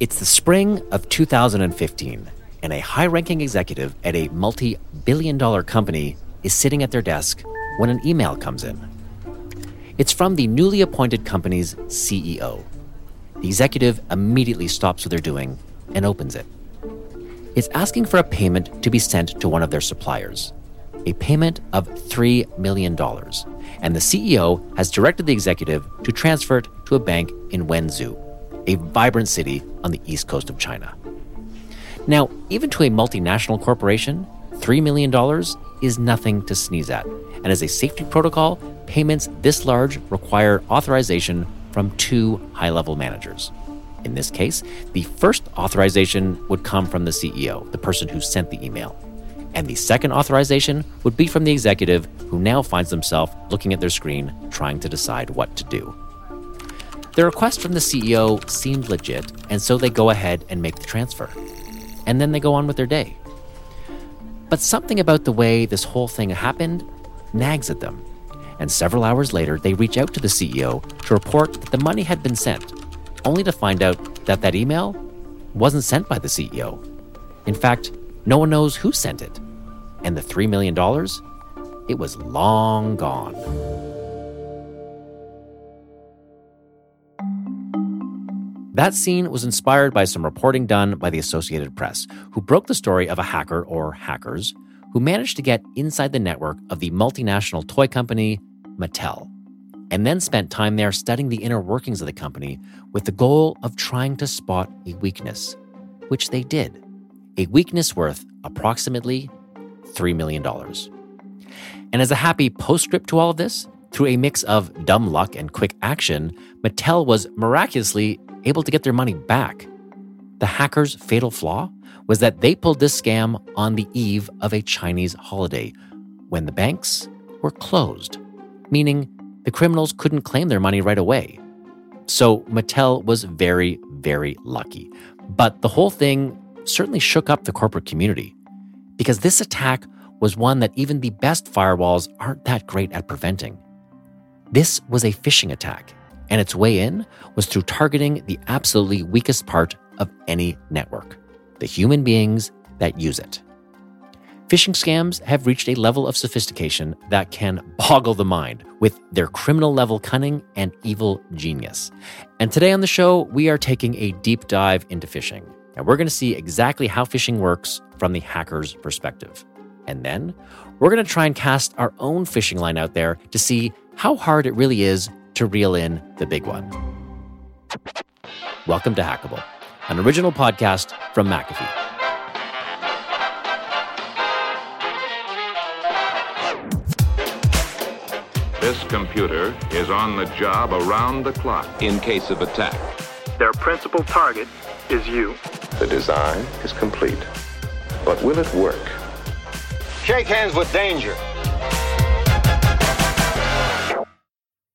It's the spring of 2015, and a high ranking executive at a multi billion dollar company is sitting at their desk when an email comes in. It's from the newly appointed company's CEO. The executive immediately stops what they're doing and opens it. It's asking for a payment to be sent to one of their suppliers, a payment of $3 million. And the CEO has directed the executive to transfer it to a bank in Wenzhou, a vibrant city on the east coast of China. Now, even to a multinational corporation, $3 million is nothing to sneeze at. And as a safety protocol, payments this large require authorization from two high level managers. In this case, the first authorization would come from the CEO, the person who sent the email. And the second authorization would be from the executive who now finds themselves looking at their screen trying to decide what to do. The request from the CEO seemed legit, and so they go ahead and make the transfer. And then they go on with their day. But something about the way this whole thing happened nags at them. And several hours later, they reach out to the CEO to report that the money had been sent, only to find out that that email wasn't sent by the CEO. In fact, no one knows who sent it. And the $3 million, it was long gone. That scene was inspired by some reporting done by the Associated Press, who broke the story of a hacker or hackers who managed to get inside the network of the multinational toy company Mattel, and then spent time there studying the inner workings of the company with the goal of trying to spot a weakness, which they did. A weakness worth approximately $3 million. And as a happy postscript to all of this, through a mix of dumb luck and quick action, Mattel was miraculously able to get their money back. The hackers' fatal flaw was that they pulled this scam on the eve of a Chinese holiday when the banks were closed, meaning the criminals couldn't claim their money right away. So Mattel was very, very lucky. But the whole thing certainly shook up the corporate community because this attack was one that even the best firewalls aren't that great at preventing. This was a phishing attack, and its way in was through targeting the absolutely weakest part of any network the human beings that use it. Phishing scams have reached a level of sophistication that can boggle the mind with their criminal level cunning and evil genius. And today on the show, we are taking a deep dive into phishing. And we're going to see exactly how phishing works from the hacker's perspective. And then we're going to try and cast our own phishing line out there to see how hard it really is to reel in the big one. Welcome to Hackable, an original podcast from McAfee. This computer is on the job around the clock in case of attack. Their principal target is you. The design is complete. But will it work? Shake hands with danger.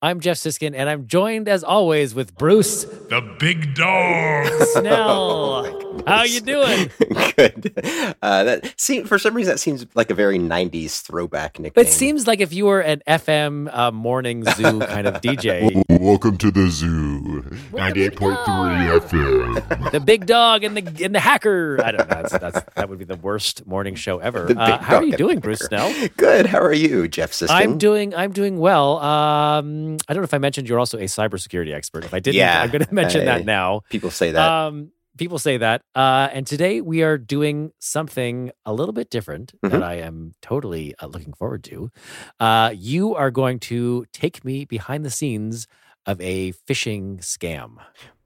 I'm Jeff Siskind, and I'm joined as always with Bruce The big dog. Snell. Oh How you doing? Good. Uh, that seem for some reason that seems like a very '90s throwback nickname. But it seems like if you were an FM uh, morning zoo kind of DJ, Welcome to the zoo. 98.3 FM. the big dog and the and the hacker. I don't know. That's, that's that would be the worst morning show ever. Uh, how are you doing. Bruce Snell? Good. How are you, Jeff Siskind? I'm doing I'm doing well. Um, I don't know if I mentioned you're also a cybersecurity expert. If I didn't, Yeah, I'm going to mention I- that now. People say that. Um, people say that. Uh, and today we are doing something a little bit different Mhm. that I am totally uh, looking forward to. Uh, you are going to take me behind the scenes of a phishing scam.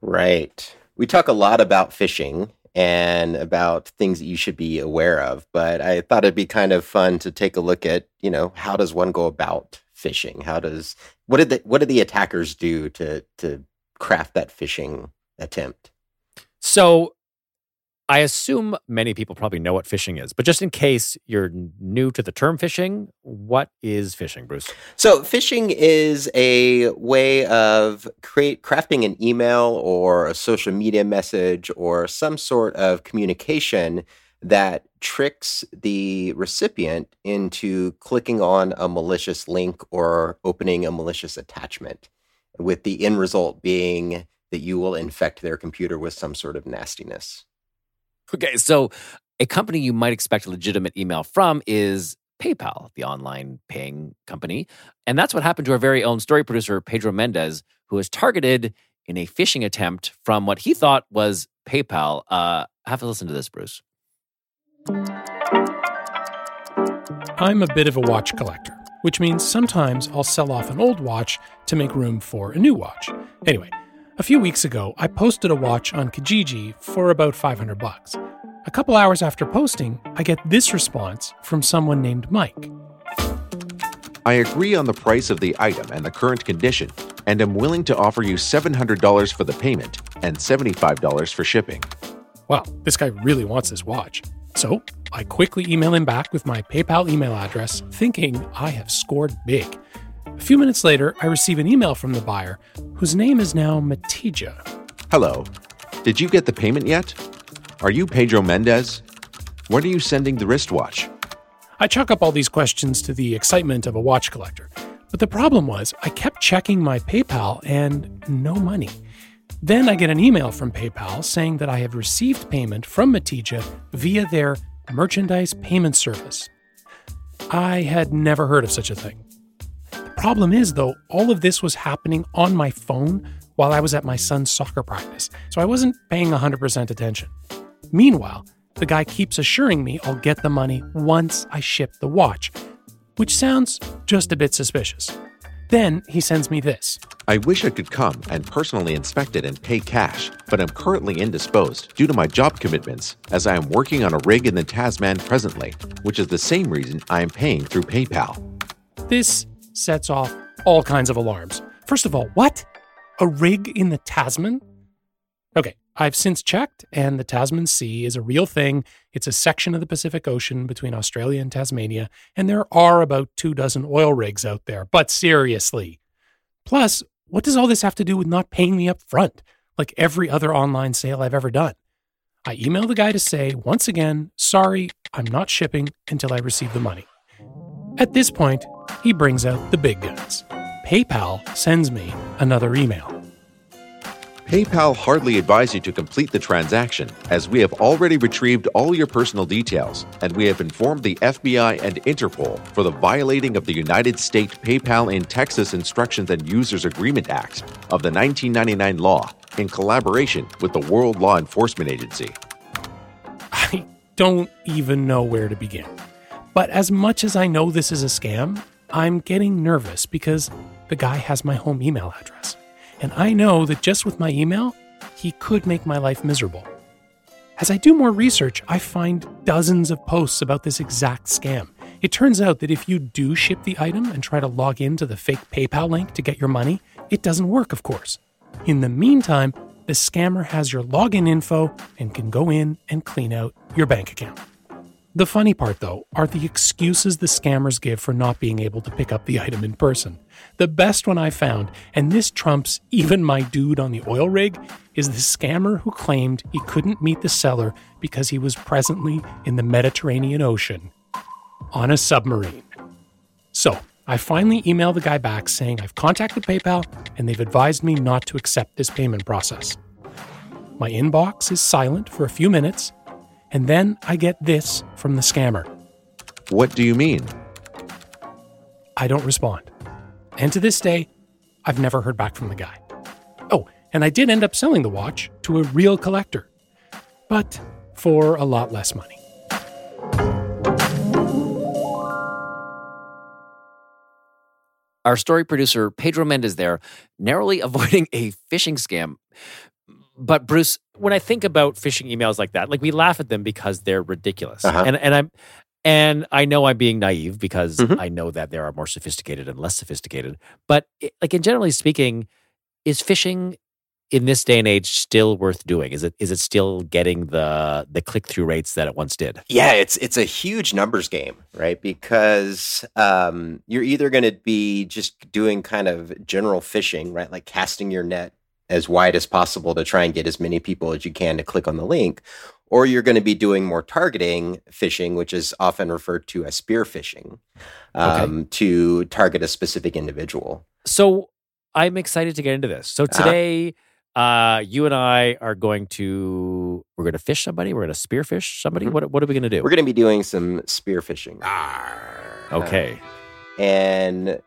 right. We talk a lot about phishing and about things that you should be aware of, but I thought it'd be kind of fun to take a look at, you know, how does one go about phishing? How does what did the what did the attackers do to to craft that phishing attempt? So I assume many people probably know what phishing is, but just in case you're new to the term phishing, what is phishing, Bruce? So phishing is a way of create crafting an email or a social media message or some sort of communication that tricks the recipient into clicking on a malicious link or opening a malicious attachment with the end result being that you will infect their computer with some sort of nastiness. Okay, so a company you might expect a legitimate email from is PayPal, the online paying company. And that's what happened to our very own story producer, Pedro Mendez, who was targeted in a phishing attempt from what he thought was PayPal. Uh, have to listen to this, Bruce. I'm a bit of a watch collector, which means sometimes I'll sell off an old watch to make room for a new watch. Anyway, a few weeks ago, I posted a watch on Kijiji for about 500 bucks. A couple hours after posting, I get this response from someone named Mike. I agree on the price of the item and the current condition, and am willing to offer you $700 for the payment and $75 for shipping. Wow, this guy really wants this watch. So I quickly email him back with my PayPal email address, thinking I have scored big. A few minutes later, I receive an email from the buyer, whose name is now Matija. Hello. Did you get the payment yet? Are you Pedro Mendez? When are you sending the wristwatch? I chalk up all these questions to the excitement of a watch collector. But the problem was, I kept checking my PayPal and no money. Then I get an email from PayPal saying that I have received payment from Matija via their merchandise payment service. I had never heard of such a thing. The problem is, though, all of this was happening on my phone while I was at my son's soccer practice, so I wasn't paying 100% attention. Meanwhile, the guy keeps assuring me I'll get the money once I ship the watch, which sounds just a bit suspicious. Then he sends me this. I wish I could come and personally inspect it and pay cash, but I'm currently indisposed due to my job commitments, as I am working on a rig in the Tasman presently, which is the same reason I am paying through PayPal. This sets off all kinds of alarms. First of all, what? A rig in the Tasman? Okay, I've since checked, and the Tasman Sea is a real thing. It's a section of the Pacific Ocean between Australia and Tasmania, and there are about two dozen oil rigs out there. But seriously. Plus, what does all this have to do with not paying me up front, like every other online sale I've ever done? I email the guy to say, once again, sorry, I'm not shipping until I receive the money. At this point, he brings out the big guns. PayPal sends me another email. PayPal hardly advise you to complete the transaction, as we have already retrieved all your personal details, and we have informed the FBI and Interpol for the violating of the United States PayPal in Texas Instructions and Users Agreement Act of the 1999 law in collaboration with the World Law Enforcement Agency. I don't even know where to begin. But as much as I know this is a scam, I'm getting nervous because the guy has my home email address. And I know that just with my email, he could make my life miserable. As I do more research, I find dozens of posts about this exact scam. It turns out that if you do ship the item and try to log into the fake PayPal link to get your money, it doesn't work, of course. In the meantime, the scammer has your login info and can go in and clean out your bank account. The funny part, though, are the excuses the scammers give for not being able to pick up the item in person. The best one I found, and this trumps even my dude on the oil rig, is the scammer who claimed he couldn't meet the seller because he was presently in the Mediterranean Ocean on a submarine. So, I finally emailed the guy back saying I've contacted PayPal and they've advised me not to accept this payment process. My inbox is silent for a few minutes and then I get this from the scammer. What do you mean? I don't respond. And to this day, I've never heard back from the guy. Oh, and I did end up selling the watch to a real collector, but for a lot less money. Our story producer, Pedro Mendez, there, narrowly avoiding a phishing scam. But Bruce, when I think about phishing emails like that, like we laugh at them because they're ridiculous. Uh-huh. And and I'm and I know I'm being naive because Mhm. I know that there are more sophisticated and less sophisticated. But it- like in generally speaking, is phishing in this day and age still worth doing? Is it is it still getting the the click through rates that it once did? Yeah, it's it's a huge numbers game, right? Because um, you're either going to be just doing kind of general phishing, right? Like casting your net as wide as possible to try and get as many people as you can to click on the link, or you're going to be doing more targeting phishing, which is often referred to as spear phishing, um, to target a specific individual. So I'm excited to get into this. So Uh-huh. today, Uh, you and I are going to we're going to phish somebody. We're going to spearphish somebody. Mhm. What what are we going to do? We're going to be doing some spear spearphishing. okay. and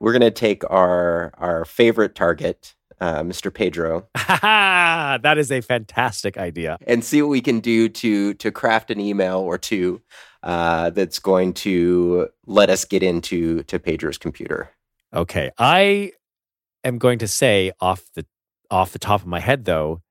we're going to take our our favorite target, uh, Mr. Pedro, that is a fantastic idea. and see what we can do to to craft an email or two uh, that's going to let us get into to Pedro's computer. Okay. I am going to say off the off the top of my head though.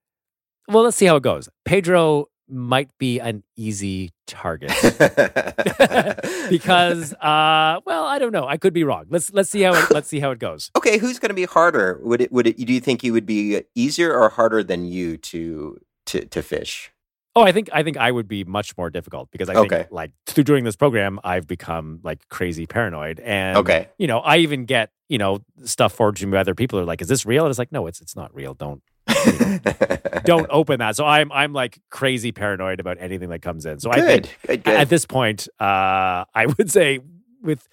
Well, let's see how it goes. Pedro might be an easy target because uh well, I don't know. I could be wrong. Let's let's see how it let's see how it goes. okay, who's going to be harder? Would it would it? Do you think he would be easier or harder than you to to to phish? Oh, I think I think I would be much more difficult because I Okay. think like through doing this program, I've become like crazy paranoid, and Okay. you know, I even get you know stuff forwarded to me by other people. Are like, "Is this real?" And it's like, "No, it's it's not real. Don't don't open that." So I'm I'm like crazy paranoid about anything that comes in. So I think good, good, good. at this point, uh, I would say with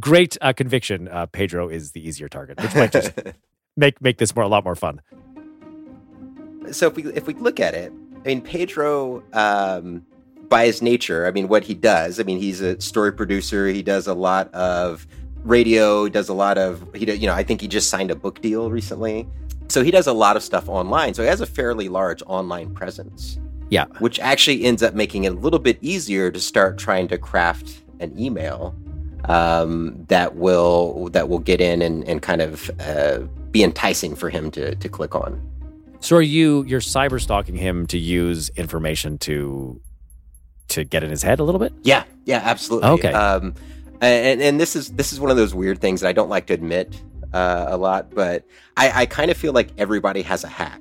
great uh, conviction, uh, Pedro is the easier target, which might just make make this more a lot more fun. so if we if we look at it, I mean Pedro, um, by his nature, I mean what he does. I mean he's a story producer. He does a lot of radio. Does a lot of he. You know, I think he just signed a book deal recently. So he does a lot of stuff online. So he has a fairly large online presence. Yeah. which actually ends up making it a little bit easier to start trying to craft an email um, that will that will get in and, and kind of uh, be enticing for him to to click on. So are you you're cyber stalking him to use information to to get in his head a little bit? Yeah, yeah, absolutely. Okay. Um, and and this is this is one of those weird things that I don't like to admit uh, a lot, but I, I kind of feel like everybody has a hack.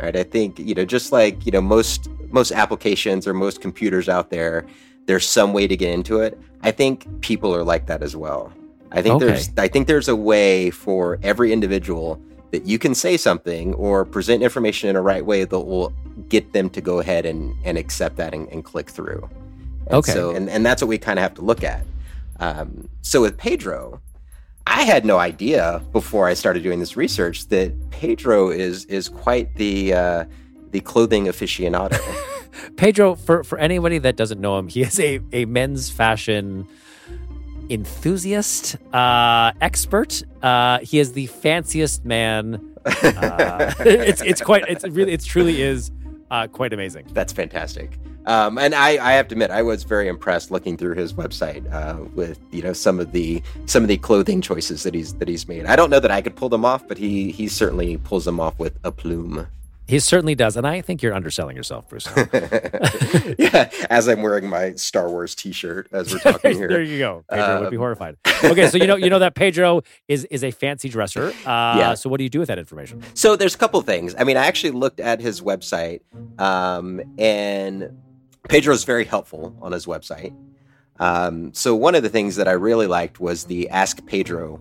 Right? I think you know, just like you know, most most applications or most computers out there, there's some way to get into it. I think people are like that as well. I think Okay. there's I think there's a way for every individual that you can say something or present information in a right way that will get them to go ahead and, and accept that and, and click through. And Okay. So, and, and that's what we kind of have to look at. Um, so with Pedro, I had no idea before I started doing this research that Pedro is is quite the uh, the clothing aficionado. Pedro, for for anybody that doesn't know him, he is a, a men's fashion enthusiast, uh, expert. Uh, he is the fanciest man. Uh, it's it's quite it's really it's truly is uh, quite amazing. That's fantastic. Um, and I, I have to admit, I was very impressed looking through his website uh, with you know some of the some of the clothing choices that he's that he's made. I don't know that I could pull them off, but he he certainly pulls them off with a plume. He certainly does, and I think you're underselling yourself, Bruce. yeah, as I'm wearing my Star Wars T-shirt as we're talking here. there you go. Pedro would be Um, horrified. Okay, so you know you know that Pedro is is a fancy dresser. Uh, Yeah. So what do you do with that information? So there's a couple things. I mean, I actually looked at his website, um, and Pedro's very helpful on his website. Um, so one of the things that I really liked was the Ask Pedro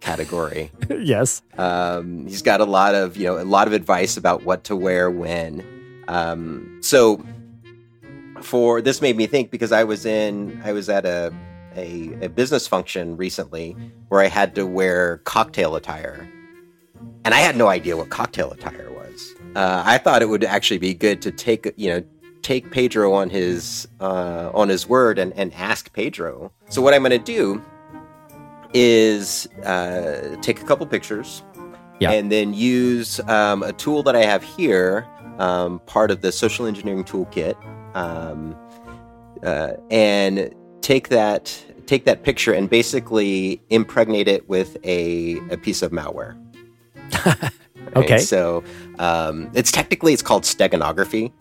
category. yes. Um, he's got a lot of you know a lot of advice about what to wear when. Um, so for this made me think because I was in I was at a, a a business function recently where I had to wear cocktail attire, and I had no idea what cocktail attire was. Uh, I thought it would actually be good to take you know take Pedro on his uh, on his word and, and ask Pedro. So what I'm going to do is uh, take a couple pictures Yeah. and then use um, a tool that I have here, um, part of the social engineering toolkit, um, uh, and take that take that picture and basically impregnate it with a, a piece of malware. Right? Okay. So um, it's technically it's called steganography,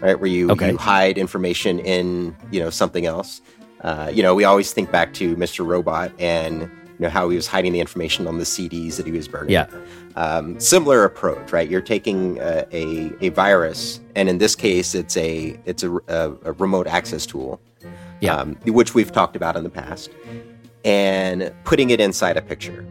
right? Where you, Okay. you hide information in you know something else. Uh, you know, we always think back to Mr. Robot and you know how he was hiding the information on the CDs that he was burning. Yeah. Um, similar approach, right? You're taking uh, a a virus, and in this case, it's a it's a, a, a remote access tool, Yeah. um, which we've talked about in the past, and putting it inside a picture.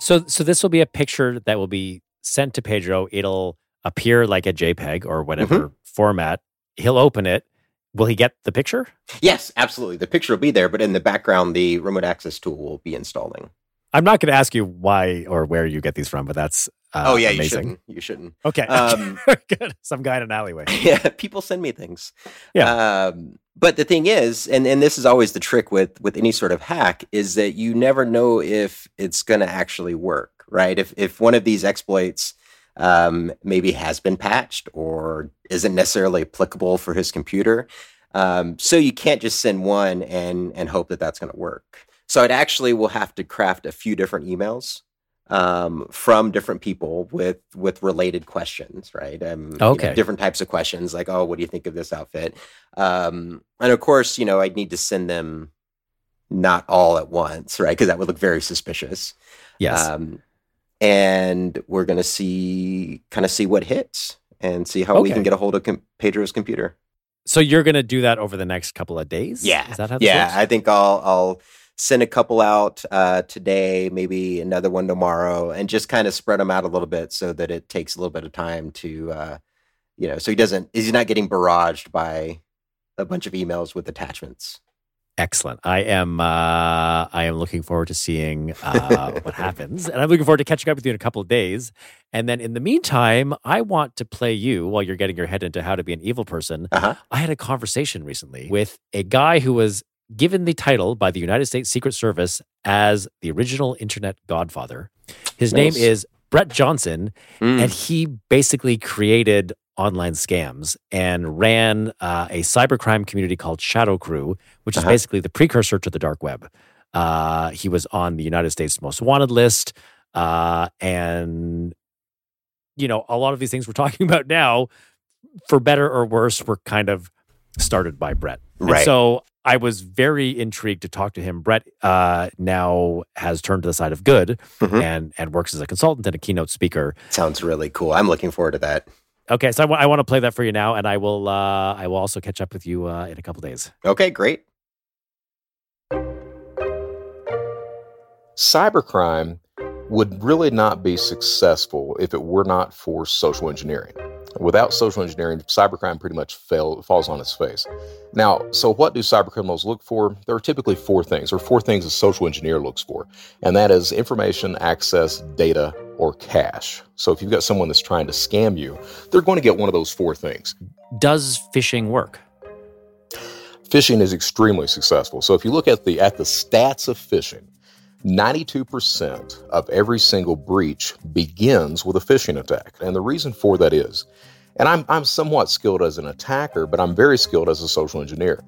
So so this will be a picture that will be sent to Pedro. It'll appear like a JPEG or whatever Mm-hmm. format. He'll open it. Will he get the picture? Yes, absolutely. The picture will be there, but in the background, the remote access tool will be installing. I'm not going to ask you why or where you get these from, but that's uh, oh yeah, amazing. you shouldn't. You shouldn't. Okay, Um, good. Some guy in an alleyway. yeah, people send me things. Yeah. Um, but the thing is, and and this is always the trick with with any sort of hack, is that you never know if it's going to actually work, right? If if one of these exploits um, maybe has been patched or isn't necessarily applicable for his computer, um, so you can't just send one and and hope that that's going to work. So it actually will have to craft a few different emails um, from different people with with related questions, right? Um, you know, Okay. different types of questions, like, oh, what do you think of this outfit? Um, and of course, you know, I'd need to send them not all at once, right? Because that would look very suspicious. Yes. Um, and we're gonna see, kind of see what hits, and see how we can get a hold of com- Pedro's computer. so you're going to do that over the next couple of days? Yeah, Is that how yeah. works? I think I'll I'll send a couple out uh, today, maybe another one tomorrow, and just kind of spread them out a little bit so that it takes a little bit of time to, uh, you know, so he doesn't is he's not getting barraged by a bunch of emails with attachments. Excellent. I am. Uh, I am looking forward to seeing uh, what happens, and I'm looking forward to catching up with you in a couple of days. And then, in the meantime, I want to play you while you're getting your head into how to be an evil person. Uh-huh. I had a conversation recently with a guy who was given the title by the United States Secret Service as the original Internet Godfather. His name is Brett Johnson, Mm. and he basically created online scams and ran uh, a cybercrime community called Shadow Crew, which is Uh-huh. basically the precursor to the dark web. Uh, he was on the United States Most Wanted list, uh, and you know a lot of these things we're talking about now, for better or worse, were kind of started by Brett. And Right. so I was very intrigued to talk to him. Brett uh, now has turned to the side of good Mhm. and and works as a consultant and a keynote speaker. Sounds really cool. I'm looking forward to that. Okay, so I want to play that for you now, and I will. Uh, I will also catch up with you uh, in a couple days. Okay, great. cybercrime would really not be successful if it were not for social engineering. Without social engineering, cybercrime pretty much fail, falls on its face. Now, so what do cybercriminals look for? There are typically four things, or four things a social engineer looks for, and that is information, access, data, or cash. So if you've got someone that's trying to scam you, they're going to get one of those four things. Does phishing work? phishing is extremely successful. So if you look at the at the stats of phishing, 92% of every single breach begins with a phishing attack. And the reason for that is, and I'm I'm somewhat skilled as an attacker, but I'm very skilled as a social engineer.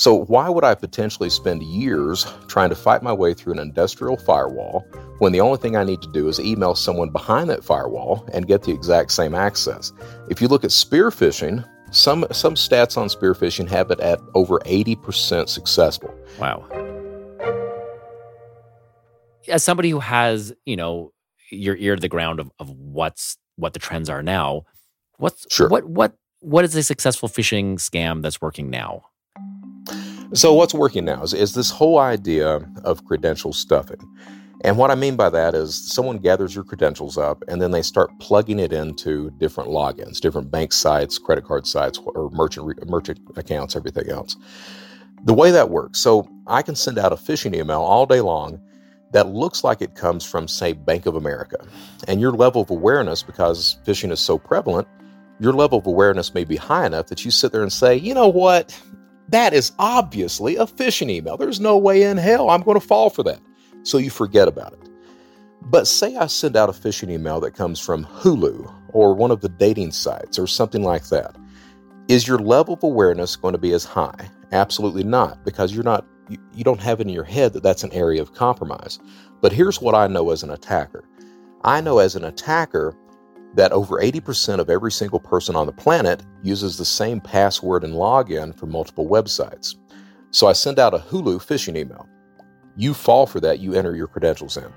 So why would I potentially spend years trying to fight my way through an industrial firewall when the only thing I need to do is email someone behind that firewall and get the exact same access? If you look at spear phishing, some some stats on spear phishing have it at over 80% successful. Wow. As somebody who has, you know, your ear to the ground of, of what's what the trends are now, what's Sure. what what what is a successful phishing scam that's working now? So what's working now is, is this whole idea of credential stuffing. And what I mean by that is someone gathers your credentials up and then they start plugging it into different logins, different bank sites, credit card sites, or merchant merchant accounts, everything else. The way that works, so I can send out a phishing email all day long that looks like it comes from, say, Bank of America. And your level of awareness, because phishing is so prevalent, your level of awareness may be high enough that you sit there and say, you know what? That is obviously a phishing email. There's no way in hell I'm going to fall for that. So you forget about it. But say I send out a phishing email that comes from Hulu or one of the dating sites or something like that. Is your level of awareness going to be as high? Absolutely not, because you're not you, you don't have in your head that that's an area of compromise. But here's what I know as an attacker. I know as an attacker that over 80% of every single person on the planet uses the same password and login for multiple websites. So I send out a Hulu phishing email. You fall for that, you enter your credentials in.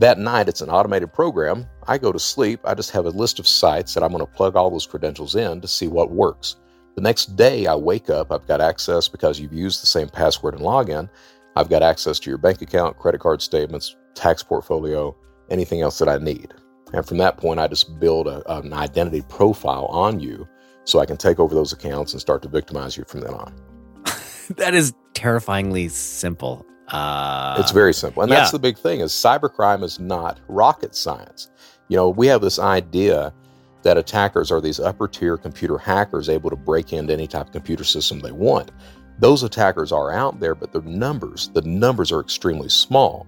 That night, it's an automated program. I go to sleep. I just have a list of sites that I'm going to plug all those credentials in to see what works. The next day, I wake up. I've got access because you've used the same password and login. I've got access to your bank account, credit card statements, tax portfolio, anything else that I need. And from that point, I just build a, an identity profile on you so I can take over those accounts and start to victimize you from then on. that is terrifyingly simple. Uh, It's very simple. And yeah. that's the big thing is cybercrime is not rocket science. You know, we have this idea that attackers are these upper tier computer hackers able to break into any type of computer system they want. Those attackers are out there, but the numbers, the numbers are extremely small.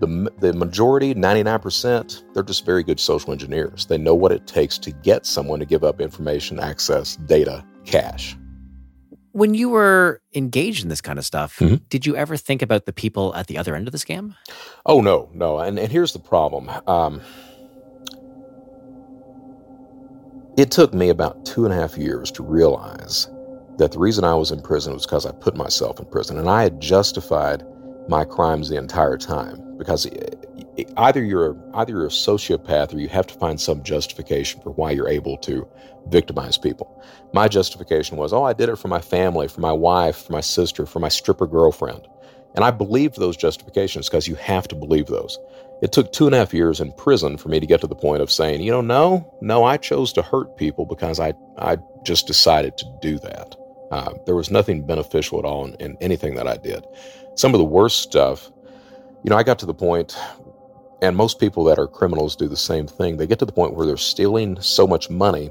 The, the majority, 99%, they're just very good social engineers. They know what it takes to get someone to give up information, access, data, cash. when you were engaged in this kind of stuff, Mhm. did you ever think about the people at the other end of the scam? Oh no, no, and and here's the problem. Um, it took me about two and a half years to realize that the reason I was in prison was because I put myself in prison, and I had justified my crimes the entire time. Because e- either you're either you're a sociopath or you have to find some justification for why you're able to victimize people. My justification was, oh, I did it for my family, for my wife, for my sister, for my stripper girlfriend. And I believed those justifications because you have to believe those. It took two and a half years in prison for me to get to the point of saying, you know, no, no, I chose to hurt people because I, I just decided to do that. Uh, there was nothing beneficial at all in, in anything that I did. Some of the worst stuff, you know, I got to the point, and most people that are criminals do the same thing. They get to the point where they're stealing so much money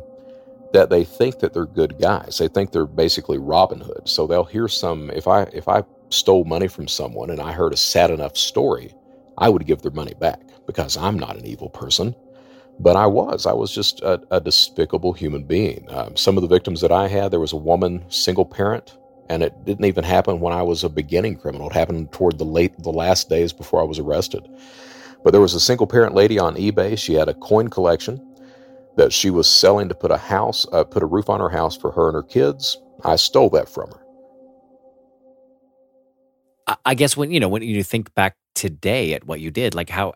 that they think that they're good guys. They think they're basically Robin Hood. So they'll hear some if I if I stole money from someone and I heard a sad enough story, I would give their money back because I'm not an evil person. But I was. I was just a, a despicable human being. Um, some of the victims that I had, there was a woman, single parent, and it didn't even happen when I was a beginning criminal. It happened toward the late, the last days before I was arrested. But there was a single parent lady on eBay. She had a coin collection that she was selling to put a house, uh, put a roof on her house for her and her kids. I stole that from her. I- guess when you know when you think back today at what you did, like how,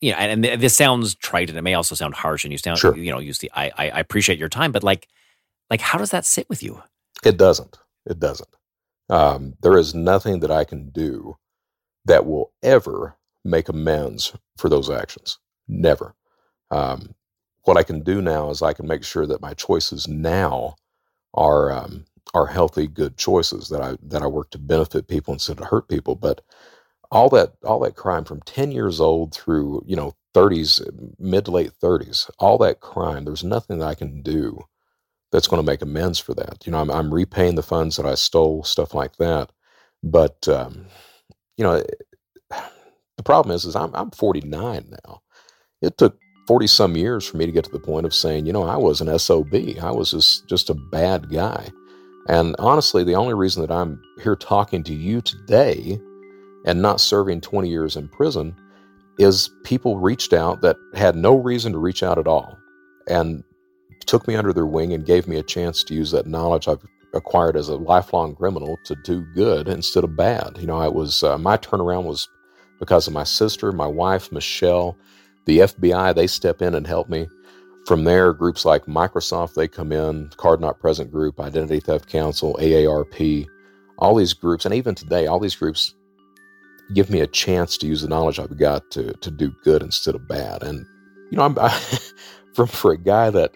you know, and, and this sounds trite, and it may also sound harsh, and you sound, Sure. you know, use the I, I I appreciate your time, but like, like how does that sit with you? It doesn't. It doesn't. Um, there is nothing that I can do that will ever make amends for those actions. Never. Um, what I can do now is I can make sure that my choices now are um, are healthy, good choices that I that I work to benefit people instead of hurt people. But all that all that crime from ten years old through you know thirties, mid to late thirties, all that crime. There's nothing that I can do that's going to make amends for that. You know, I'm, I'm repaying the funds that I stole, stuff like that. But um, you know, the problem is, is I'm I'm 49 now. It took 40 some years for me to get to the point of saying, you know, I was an SOB. I was just just a bad guy. And honestly, the only reason that I'm here talking to you today and not serving 20 years in prison is people reached out that had no reason to reach out at all and took me under their wing and gave me a chance to use that knowledge I've acquired as a lifelong criminal to do good instead of bad. You know, I was uh, my turnaround was because of my sister, my wife, Michelle, the FBI, they step in and help me. From there, groups like Microsoft, they come in, Card Not Present Group, Identity Theft Council, AARP, all these groups, and even today, all these groups give me a chance to use the knowledge I've got to to do good instead of bad. And you know, I'm I, for for a guy that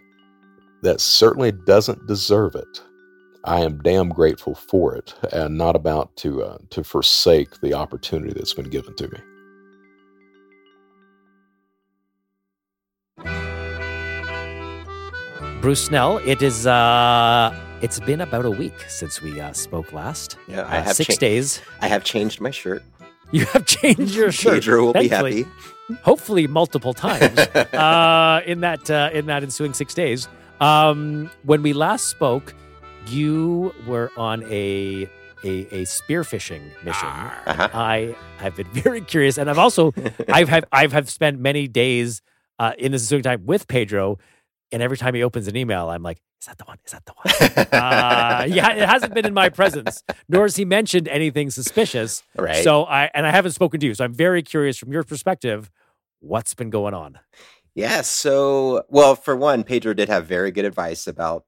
that certainly doesn't deserve it. I am damn grateful for it, and not about to uh, to forsake the opportunity that's been given to me. Bruce Snell, it is. uh It's been about a week since we uh, spoke last. Yeah, I Uh, have six cha- days. I have changed my shirt. You have changed your shirt. Pedro will be happy. hopefully multiple times uh, in that uh, in that ensuing six days. Um, when we last spoke, you were on a a, a spearphishing mission. Uh-huh. I have been very curious, and I've also I've have I've have spent many days uh, in this ensuing time with Pedro, and every time he opens an email, I'm like, "Is that the one? Is that the one?" uh, yeah, it hasn't been in my presence, nor has he mentioned anything suspicious. Right. So I and I haven't spoken to you, so I'm very curious from your perspective, what's been going on. Yeah. So, well, for one, Pedro did have very good advice about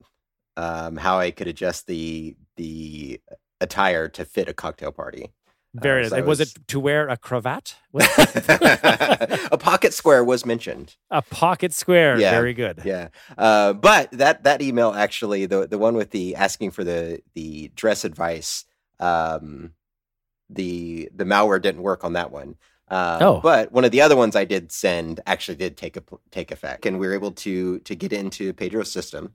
um, how I could adjust the the attire to fit a cocktail party. Very Uh, so was, was- it to wear a cravat? A pocket square was mentioned. a pocket square. Yeah. Very good. Yeah. Uh, but that that email actually, the the one with the asking for the the dress advice, um, the the malware didn't work on that one. Uh, Oh. but one of the other ones I did send actually did take a take effect, and we were able to to get into Pedro's system.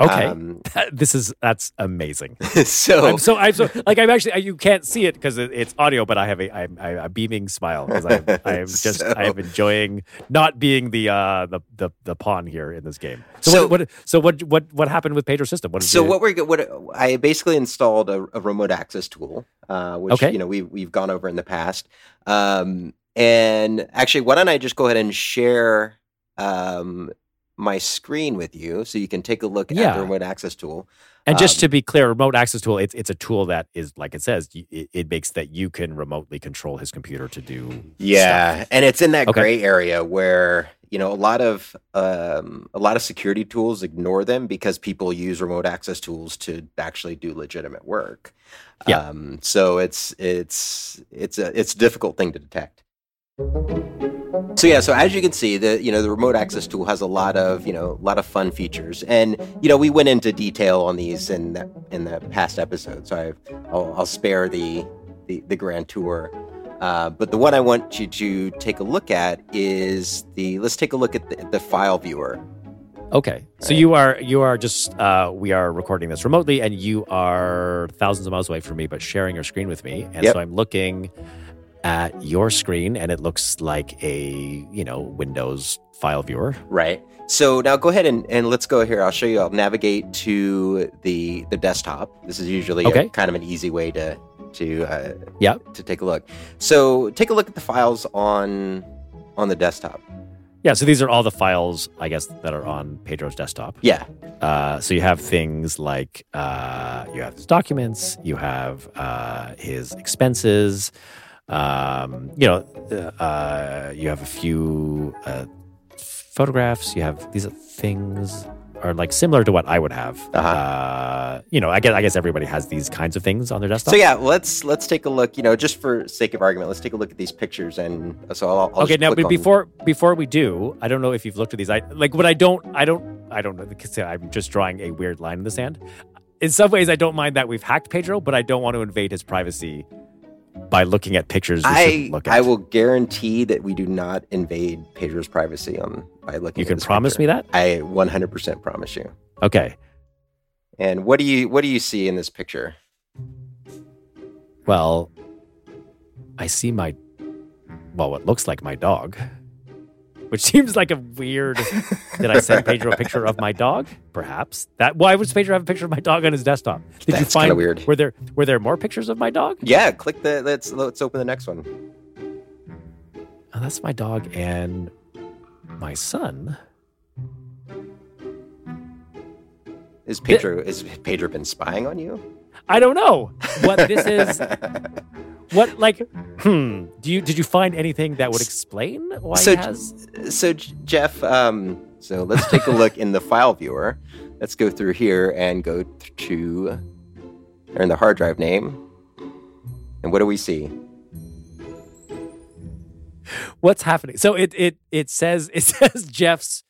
Okay. Um, this is that's amazing. so I'm so I'm so like I'm actually you can't see it because it, it's audio, but I have a I'm I, a beaming smile because I I am just So- I am enjoying not being the uh the the, the pawn here in this game. So, So- what, what so what what what happened with Pedro's system? What So you, what we're what I basically installed a, a remote access tool, uh, which Okay. you know we we've gone over in the past. Um, and actually, why don't I just go ahead and share um, my screen with you so you can take a look at Yeah. the remote access tool. And just Um, to be clear, remote access tool, it's it's a tool that is like it says, it, it makes that you can remotely control his computer to do Yeah, stuff. and it's in that Okay. gray area where you know a lot of um, a lot of security tools ignore them because people use remote access tools to actually do legitimate work. Yeah. Um, so it's it's it's a it's a difficult thing to detect. So yeah, so as you can see, the you know the remote access tool has a lot of you know a lot of fun features, and you know we went into detail on these in that in the past episode. So I, I'll, I'll spare the the, the grand tour. Uh, but the one I want you to take a look at is the. Let's take a look at the, the file viewer. Okay. So you are you are just uh we are recording this remotely and you are thousands of miles away from me but sharing your screen with me. And Yep. so I'm looking at your screen and it looks like a, you know, Windows file viewer. Right. So now go ahead and, and let's go here. I'll show you. I'll navigate to the the desktop. This is usually a, kind of an easy way to to uh, Yep. to take a look. So take a look at the files on on the desktop. Yeah, so these are all the files I guess that are on Pedro's desktop. Yeah. Uh, so you have things like uh, you have his documents, you have uh, his expenses, um, you know, uh, you have a few uh, photographs. You have these things are like similar to what I would have. Uh-huh. Uh, you know, I guess I guess everybody has these kinds of things on their desktop. So yeah, let's let's take a look. You know, just for sake of argument, let's take a look at these pictures. And so I'll, I'll okay, just now but on- before before we do, I don't know if you've looked at these. I like what I don't I don't I don't know because I'm just drawing a weird line in the sand. In some ways, I don't mind that we've hacked Pedro, but I don't want to invade his privacy by looking at pictures. I look at. I will guarantee that we do not invade Pedro's privacy on by looking. You can promise picture. me that. I 100% promise you. Okay. And what do you what do you see in this picture? Well, I see my well, what looks like my dog, which seems like a weird. Did I send Pedro a picture of my dog? Perhaps that. Why would Pedro have a picture of my dog on his desktop? Did you That's find kinda weird. Were there were there more pictures of my dog? Yeah, click the let's let's open the next one. Oh, that's my dog and my son. Is Pedro is Pedro been spying on you? I don't know what this is. What like? Hmm. Do you did you find anything that would explain why So- has? So Jeff, um, so let's take a look in the file viewer. Let's go through here and go to in the hard drive name. And what do we see? What's happening? So it it it says it says Jeff's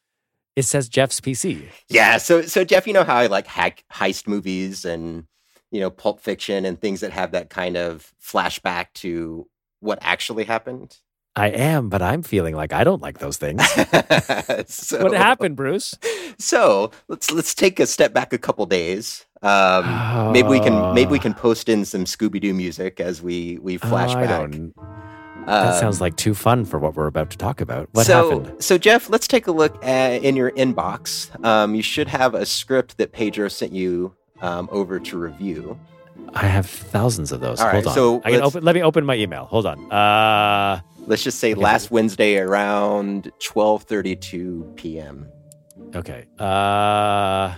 it says Jeff's PC. Yeah, so so Jeff, you know how I like hack heist movies and you know Pulp Fiction and things that have that kind of flashback to what actually happened. I am, but I'm feeling like I don't like those things. so, what happened, Bruce? So let's let's take a step back a couple days. Um, maybe we can maybe we can post in some Scooby Doo music as we we flash Oh, back. don't. That Um, sounds like too fun for what we're about to talk about. What so, happened? So, Jeff, let's take a look at, in your inbox. Um, you should have a script that Pedro sent you um, over to review. I have thousands of those. All Hold right, on. so I can open. Let me open my email. Hold on. Uh, Let's just say last Wednesday around 12:32 p.m. okay. Uh,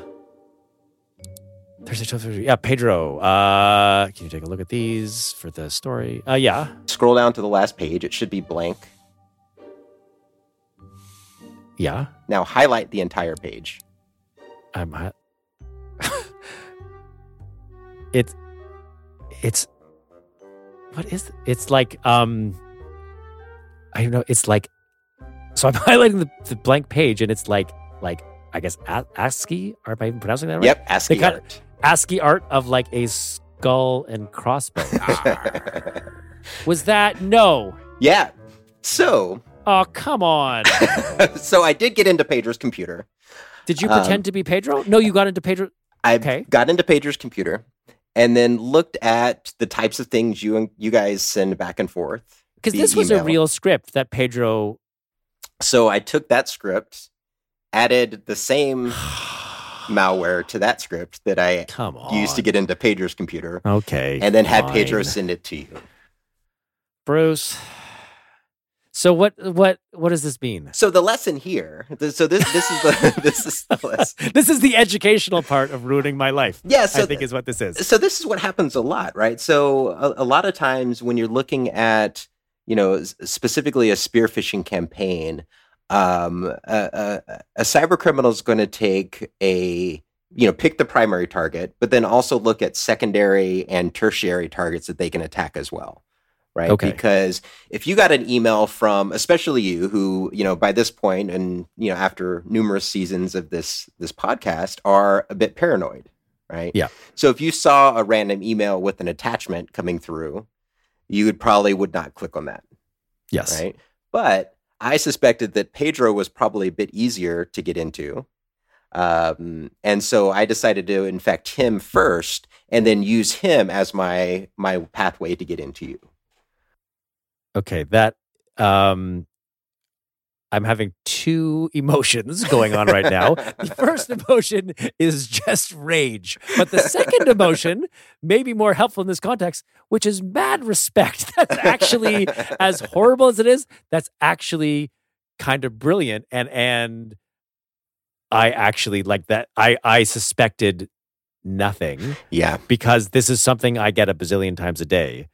Thursday, twelve thirty. Yeah, Pedro. Uh, can you take a look at these for the story? Uh, yeah. Scroll down to the last page. It should be blank. Yeah. Now highlight the entire page. I'm. hi- it's. It's. What is? It's like um. I don't know. It's like. So I'm highlighting the, the blank page, and it's like like I guess A- ASCII. Am I even pronouncing that right? Yep, ASCII art. ASCII art of like a skull and crossbones. Was that no? yeah. So, Oh, come on. so I did get into Pedro's computer. Did you Um, pretend to be Pedro? No, you got into Pedro. I Okay. got into Pedro's computer and then looked at the types of things you and you guys send back and forth. Because this was a real script that Pedro. So I took that script, added the same malware to that script that I used to get into Pedro's computer, Okay. and then had Pedro send it to you. Bruce. So what what what does this mean? So the lesson here, th- so this this is the this is the lesson. this is the educational part of ruining my life. Yeah, so I think is what this is. so this is what happens a lot, right? So a, a lot of times when you're looking at, you know, specifically a spear phishing campaign, um, a, a, a cyber criminal is going to take a, you know, pick the primary target, but then also look at secondary and tertiary targets that they can attack as well. Right. Okay. Because if you got an email from, especially you, who you know by this point, and you know after numerous seasons of this this podcast, are a bit paranoid, right? Yeah. So if you saw a random email with an attachment coming through, you would probably would not click on that, Yes. right? But I suspected that Pedro was probably a bit easier to get into. Um, and so I decided to infect him first and then use him as my my pathway to get into you. Okay. That um I'm having two emotions going on right now. the first emotion is just rage, but the second emotion may be more helpful in this context, which is mad respect. That's actually as horrible as it is, that's actually kind of brilliant and and I actually like that I I suspected nothing Yeah. because this is something I get a bazillion times a day.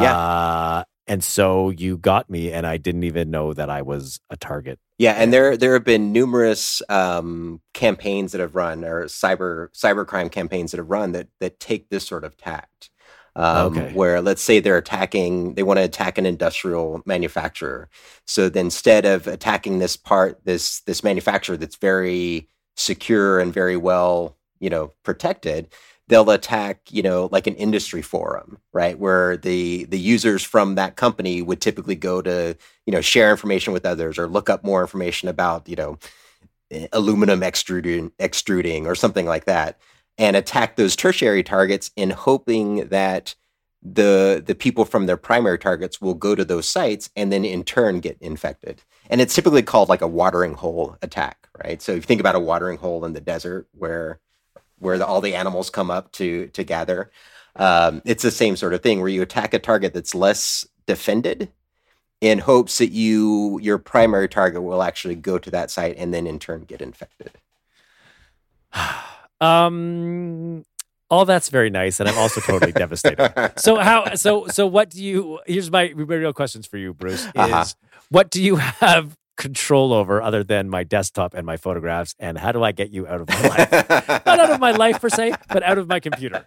Yeah. Uh, and so you got me, and I didn't even know that I was a target. Yeah, and there there have been numerous um, campaigns that have run, or cyber cybercrime campaigns that have run that that take this sort of tact. Um, Okay. Where let's say they're attacking, they want to attack an industrial manufacturer. So then instead of attacking this part, this this manufacturer that's very secure and very well, you know, protected, they'll attack, you know, like an industry forum, right? Where the the users from that company would typically go to, you know, share information with others or look up more information about, you know, aluminum extruding extruding or something like that and attack those tertiary targets in hoping that the the people from their primary targets will go to those sites and then in turn get infected. And it's typically called like a watering hole attack, right? So if you think about a watering hole in the desert where where the, all the animals come up to to gather, um, it's the same sort of thing where you attack a target that's less defended in hopes that you your primary target will actually go to that site and then in turn get infected. Um, all that's very nice, and I'm also totally devastated. So how? So so what do you? Here's my real questions for you, Bruce. Is Uh-huh. what do you have control over other than my desktop and my photographs, and how do I get you out of my life? Not out of my life per se, but out of my computer.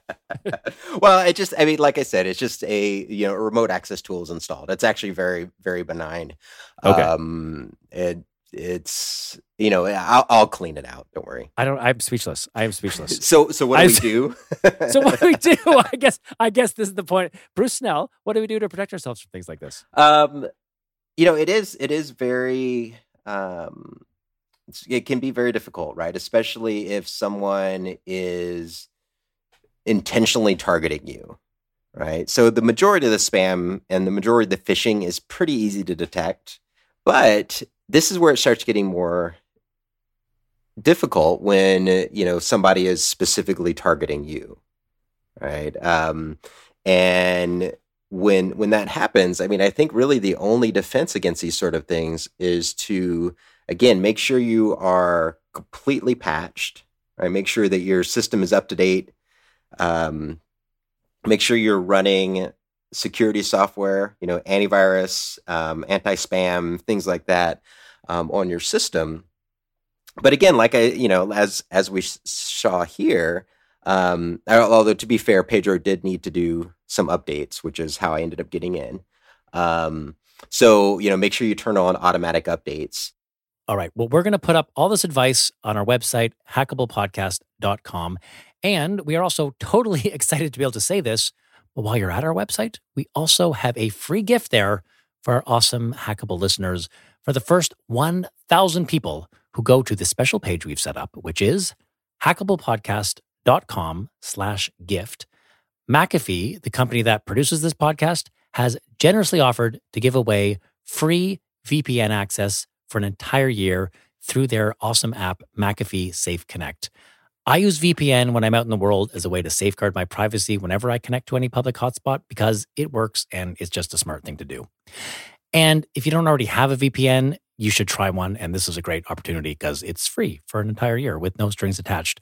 well, it just, I mean, like I said, it's just a, you know, remote access tool is installed. It's actually very, very benign. Okay. Um, it, it's, you know, I'll, I'll clean it out. Don't worry. I don't. I'm speechless. I am speechless. So, so what do I we do? So what do we do? I guess. I guess this is the point. Bruce Snell. What do we do to protect ourselves from things like this? um, you know, it is, it is very, um, it can be very difficult, right? Especially if someone is intentionally targeting you, right? So the majority of the spam and the majority of the phishing is pretty easy to detect, but this is where it starts getting more difficult when you know somebody is specifically targeting you, right? Um, and when when that happens, I mean, I think really the only defense against these sort of things is to again make sure you are completely patched, right? Make sure that your system is up to date. Um, make sure you're running security software, you know, antivirus, um, anti-spam, things like that um, on your system. But again, like I, you know, as as we saw here, um, although to be fair, Pedro did need to do some updates, which is how I ended up getting in. Um, so you know, make sure you turn on automatic updates. All right. Well, we're going to put up all this advice on our website, hackablepodcast.com. And we are also totally excited to be able to say this. But while you're at our website, we also have a free gift there for our awesome Hackable listeners for the first 1,000 people who go to the special page we've set up, which is hackablepodcast.com slash gift. McAfee, the company that produces this podcast, has generously offered to give away free VPN access for an entire year through their awesome app, McAfee Safe Connect. I use VPN when I'm out in the world as a way to safeguard my privacy whenever I connect to any public hotspot because it works and it's just a smart thing to do. And if you don't already have a VPN, you should try one. And this is a great opportunity because it's free for an entire year with no strings attached.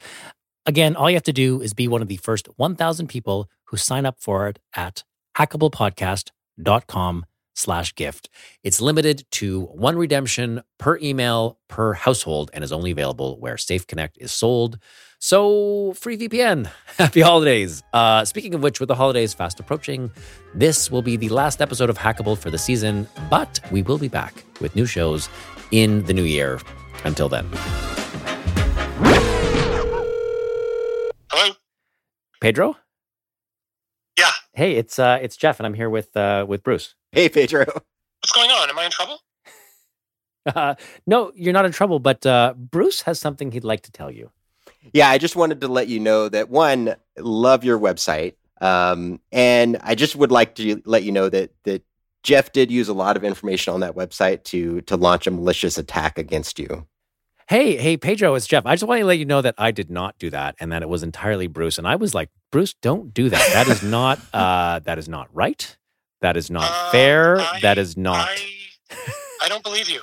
Again, all you have to do is be one of the first 1,000 people who sign up for it at hackablepodcast.com slash gift. It's limited to one redemption per email per household and is only available where Safe Connect is sold. So, free VPN. Happy holidays. Uh, speaking of which, with the holidays fast approaching, this will be the last episode of Hackable for the season, but we will be back with new shows in the new year. Until then. Hello? Pedro? Yeah. Hey, it's uh it's Jeff and I'm here with uh with Bruce. Hey, Pedro. What's going on? Am I in trouble? Uh, no, you're not in trouble, but uh Bruce has something he'd like to tell you. Yeah, I just wanted to let you know that one, love your website. Um, and I just would like to let you know that that Jeff did use a lot of information on that website to to launch a malicious attack against you. Hey, hey, Pedro, it's Jeff. I just want to let you know that I did not do that and that it was entirely Bruce. And I was like, Bruce, don't do that. That is not uh that is not right. That is not Uh, fair. I- that is not I, I don't believe you.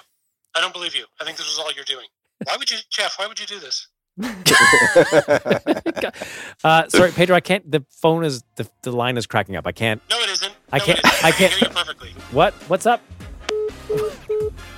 I don't believe you. I think this is all you're doing. Why would you, Jeff? Why would you do this? uh sorry, Pedro, I can't the phone is the, the line is cracking up. I can't No, it isn't. I No, can't isn't. I can can't hear you perfectly. What? What's up?